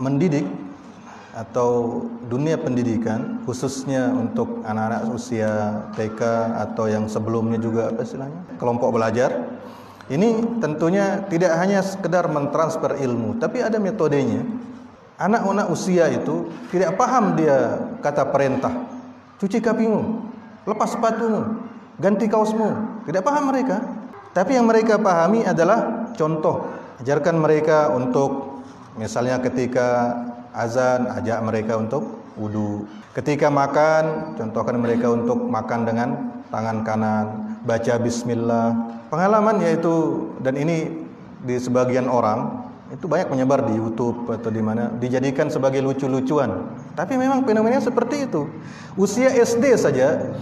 mendidik atau dunia pendidikan khususnya untuk anak-anak usia TK atau yang sebelumnya juga apa istilahnya kelompok belajar ini tentunya tidak hanya sekedar mentransfer ilmu tapi ada metodenya. Anak-anak usia itu tidak paham dia kata perintah. Cuci kakimu lepas sepatumu ganti kaosmu. Tidak paham mereka. Tapi yang mereka pahami adalah contoh. Ajarkan mereka untuk misalnya ketika azan ajak mereka untuk wudu. Ketika makan, contohkan mereka untuk makan dengan tangan kanan, baca bismillah. Pengalaman yaitu dan ini di sebagian orang itu banyak menyebar di YouTube atau di mana dijadikan sebagai lucu-lucuan. Tapi memang fenomena seperti itu. Usia SD saja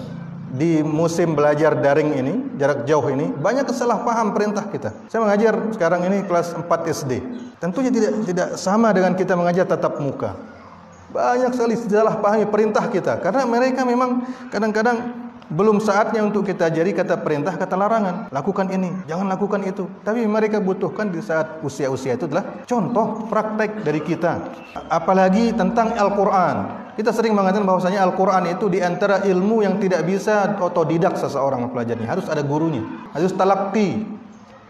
di musim belajar daring ini, jarak jauh ini, banyak kesalahpaham perintah kita. Saya mengajar sekarang ini kelas 4 SD. Tentunya tidak tidak sama dengan kita mengajar tatap muka. Banyak sekali salah pahami perintah kita karena mereka memang kadang-kadang belum saatnya untuk kita ajari kata perintah, kata larangan. Lakukan ini, jangan lakukan itu. Tapi mereka butuhkan di saat usia-usia itu adalah contoh praktek dari kita. Apalagi tentang Al-Quran. Kita sering mengatakan bahwasanya Al-Quran itu di antara ilmu yang tidak bisa otodidak seseorang mempelajarinya. Harus ada gurunya. Harus talakti.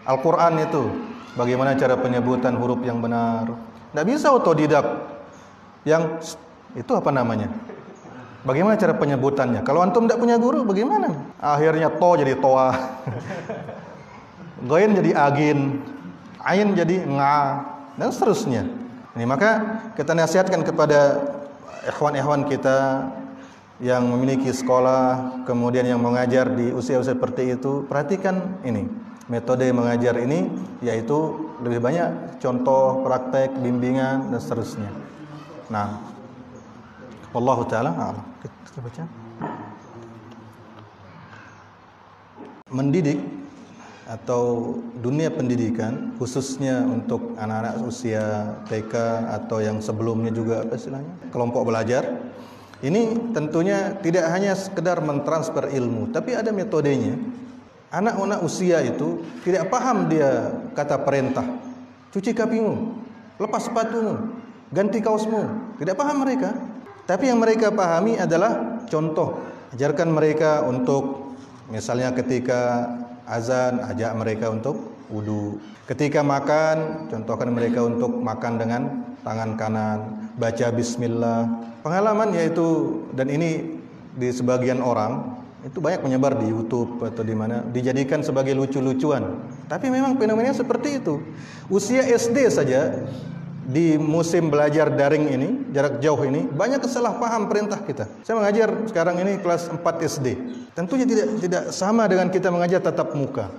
Al-Quran itu. Bagaimana cara penyebutan huruf yang benar. Tidak bisa otodidak. Yang itu apa namanya? Bagaimana cara penyebutannya? Kalau antum tidak punya guru, bagaimana? Akhirnya to jadi toa. Goin jadi agin. Ain jadi nga. Dan seterusnya. Ini maka kita nasihatkan kepada ikhwan-ikhwan kita yang memiliki sekolah, kemudian yang mengajar di usia-usia seperti itu, perhatikan ini. Metode mengajar ini yaitu lebih banyak contoh, praktek, bimbingan dan seterusnya. Nah, Wallahu taala a'lam. Kita baca. Mendidik atau dunia pendidikan khususnya untuk anak-anak usia TK atau yang sebelumnya juga apa istilahnya kelompok belajar ini tentunya tidak hanya sekedar mentransfer ilmu tapi ada metodenya. Anak-anak usia itu tidak paham dia kata perintah cuci kakimu lepas sepatumu ganti kaosmu. Tidak paham mereka. Tapi yang mereka pahami adalah contoh. Ajarkan mereka untuk misalnya ketika azan, ajak mereka untuk wudu. Ketika makan, contohkan mereka untuk makan dengan tangan kanan, baca bismillah. Pengalaman yaitu dan ini di sebagian orang itu banyak menyebar di YouTube atau di mana dijadikan sebagai lucu-lucuan. Tapi memang fenomena seperti itu. Usia SD saja di musim belajar daring ini, jarak jauh ini, banyak kesalahpaham perintah kita. Saya mengajar sekarang ini kelas 4 SD. Tentunya tidak tidak sama dengan kita mengajar tatap muka.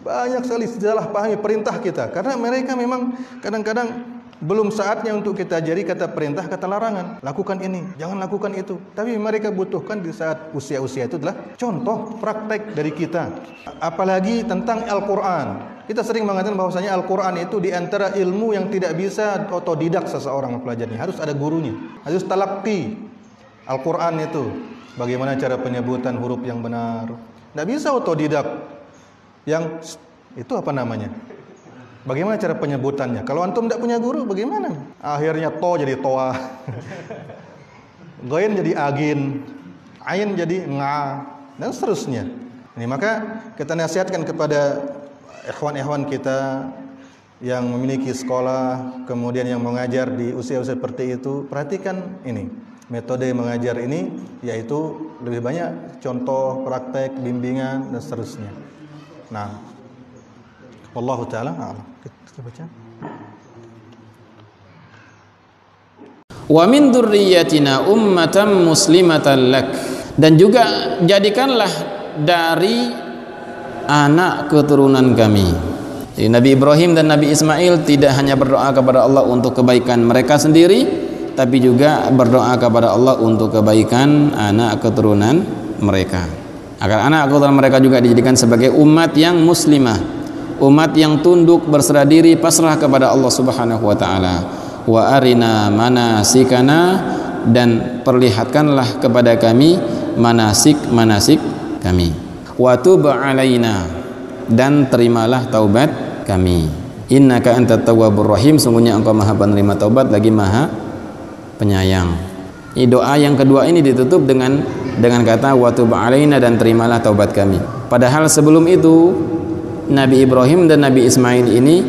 Banyak sekali salah pahami perintah kita karena mereka memang kadang-kadang belum saatnya untuk kita ajari kata perintah, kata larangan. Lakukan ini, jangan lakukan itu. Tapi mereka butuhkan di saat usia-usia itu adalah contoh praktek dari kita. Apalagi tentang Al-Quran. Kita sering mengatakan bahwasanya Al-Quran itu di antara ilmu yang tidak bisa otodidak seseorang mempelajarinya. Harus ada gurunya. Harus talakti. Al-Quran itu. Bagaimana cara penyebutan huruf yang benar. Tidak bisa otodidak. Yang itu apa namanya? Bagaimana cara penyebutannya? Kalau antum tidak punya guru, bagaimana? Akhirnya to jadi toa. Goin jadi agin. Ain jadi nga. Dan seterusnya. Ini maka kita nasihatkan kepada ikhwan-ikhwan kita yang memiliki sekolah, kemudian yang mengajar di usia-usia seperti itu, perhatikan ini. Metode mengajar ini yaitu lebih banyak contoh, praktek, bimbingan dan seterusnya. Nah, Allah taala a'lam. Kita baca. Wa min dzurriyyatina ummatan muslimatan lak. Dan juga jadikanlah dari anak keturunan kami. Jadi Nabi Ibrahim dan Nabi Ismail tidak hanya berdoa kepada Allah untuk kebaikan mereka sendiri, tapi juga berdoa kepada Allah untuk kebaikan anak keturunan mereka. Agar anak keturunan mereka juga dijadikan sebagai umat yang muslimah, umat yang tunduk berserah diri pasrah kepada Allah Subhanahu wa taala. Wa arina manasikana dan perlihatkanlah kepada kami manasik-manasik kami. Wa tub alaina dan terimalah taubat kami. Innaka antat tawwabur rahim sungguhnya engkau maha penerima taubat lagi maha penyayang. Ini doa yang kedua ini ditutup dengan dengan kata wa tub alaina dan terimalah taubat kami. Padahal sebelum itu Nabi Ibrahim dan Nabi Ismail ini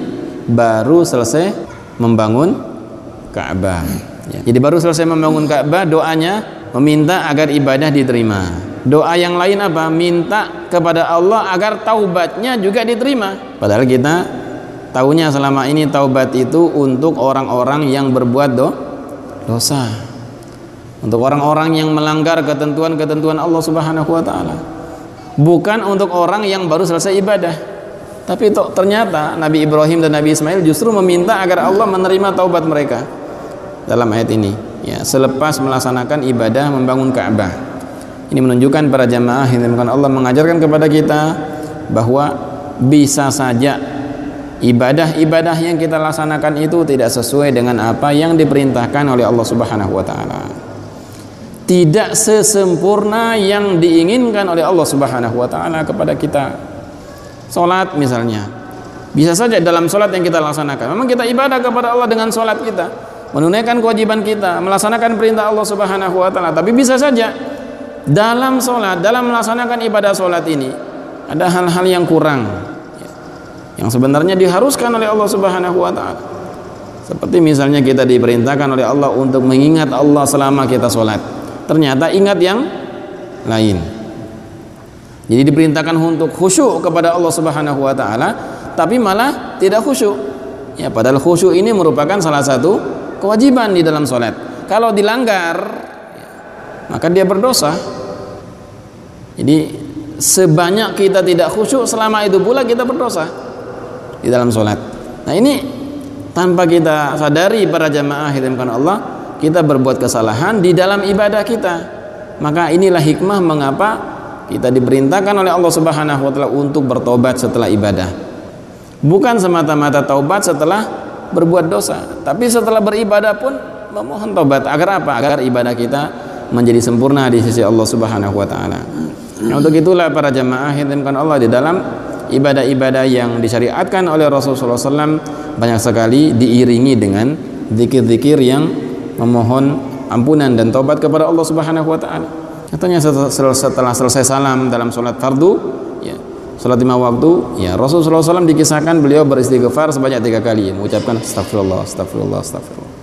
baru selesai membangun Ka'bah. Ya. jadi baru selesai membangun Ka'bah doanya meminta agar ibadah diterima. Doa yang lain apa? Minta kepada Allah agar taubatnya juga diterima. Padahal kita tahunya selama ini taubat itu untuk orang-orang yang berbuat do dosa. Untuk orang-orang yang melanggar ketentuan-ketentuan Allah Subhanahu wa taala. Bukan untuk orang yang baru selesai ibadah tapi itu ternyata Nabi Ibrahim dan Nabi Ismail justru meminta agar Allah menerima taubat mereka dalam ayat ini ya selepas melaksanakan ibadah membangun Ka'bah ini menunjukkan para jamaah yang Allah mengajarkan kepada kita bahwa bisa saja ibadah-ibadah yang kita laksanakan itu tidak sesuai dengan apa yang diperintahkan oleh Allah Subhanahu wa taala. Tidak sesempurna yang diinginkan oleh Allah Subhanahu wa taala kepada kita. Salat misalnya. Bisa saja dalam salat yang kita laksanakan. Memang kita ibadah kepada Allah dengan salat kita, menunaikan kewajiban kita, melaksanakan perintah Allah Subhanahu wa taala. Tapi bisa saja dalam salat, dalam melaksanakan ibadah salat ini ada hal-hal yang kurang yang sebenarnya diharuskan oleh Allah Subhanahu wa taala. Seperti misalnya kita diperintahkan oleh Allah untuk mengingat Allah selama kita sholat. Ternyata ingat yang lain. Jadi diperintahkan untuk khusyuk kepada Allah Subhanahu wa taala, tapi malah tidak khusyuk. Ya, padahal khusyuk ini merupakan salah satu kewajiban di dalam sholat. Kalau dilanggar, maka dia berdosa. Jadi sebanyak kita tidak khusyuk selama itu pula kita berdosa di dalam sholat. Nah ini tanpa kita sadari para jamaah hidupkan Allah, kita berbuat kesalahan di dalam ibadah kita. Maka inilah hikmah mengapa kita diperintahkan oleh Allah Subhanahu wa taala untuk bertobat setelah ibadah. Bukan semata-mata taubat setelah berbuat dosa, tapi setelah beribadah pun memohon tobat agar apa? Agar ibadah kita menjadi sempurna di sisi Allah Subhanahu wa taala. Nah, untuk itulah para jamaah hidupkan Allah di dalam ibadah-ibadah yang disyariatkan oleh Rasulullah SAW banyak sekali diiringi dengan zikir-zikir yang memohon ampunan dan taubat kepada Allah Subhanahu wa taala. Katanya setelah selesai salam dalam sholat fardu, ya, sholat lima waktu, ya Rasulullah SAW dikisahkan beliau beristighfar sebanyak tiga kali, mengucapkan astagfirullah, astagfirullah, astagfirullah.